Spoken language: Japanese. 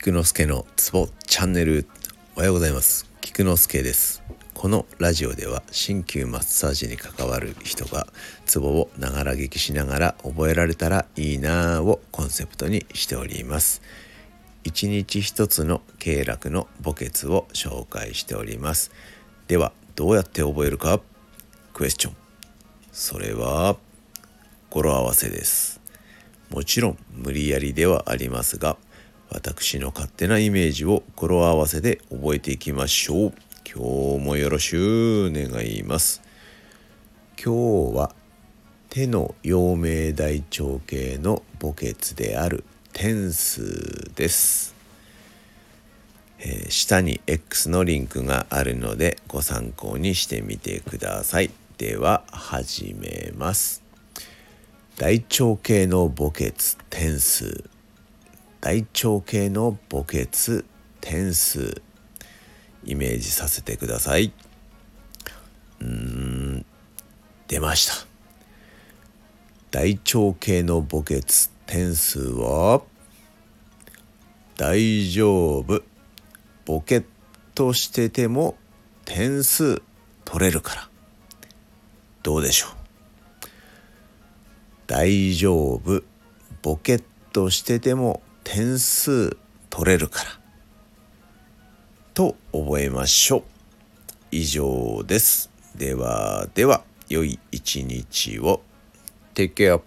菊之助のツボチャンネル。おはようございます。菊之助です。このラジオでは鍼灸マッサージに関わる人がツボをながら聞きしながら覚えられたらいいなぁをコンセプトにしております。一日一つの経絡の墓穴を紹介しております。ではどうやって覚えるか？クエスチョン。それは語呂合わせです。もちろん無理やりではありますが私の勝手なイメージを語呂合わせで覚えていきましょう。今日もよろしゅう願います。今日は手の陽明大腸系の墓穴である天数です、えー、下に X のリンクがあるのでご参考にしてみてください。では始めます。大腸系の墓穴天数。大腸系の墓穴点数イメージさせてください。うーん出ました。大腸系の墓穴点数は大丈夫ボケっとしてても点数取れるから。どうでしょう？大丈夫ボケっとしてても点数取れるから。と覚えましょう。以上です。ではでは良い一日を。Take care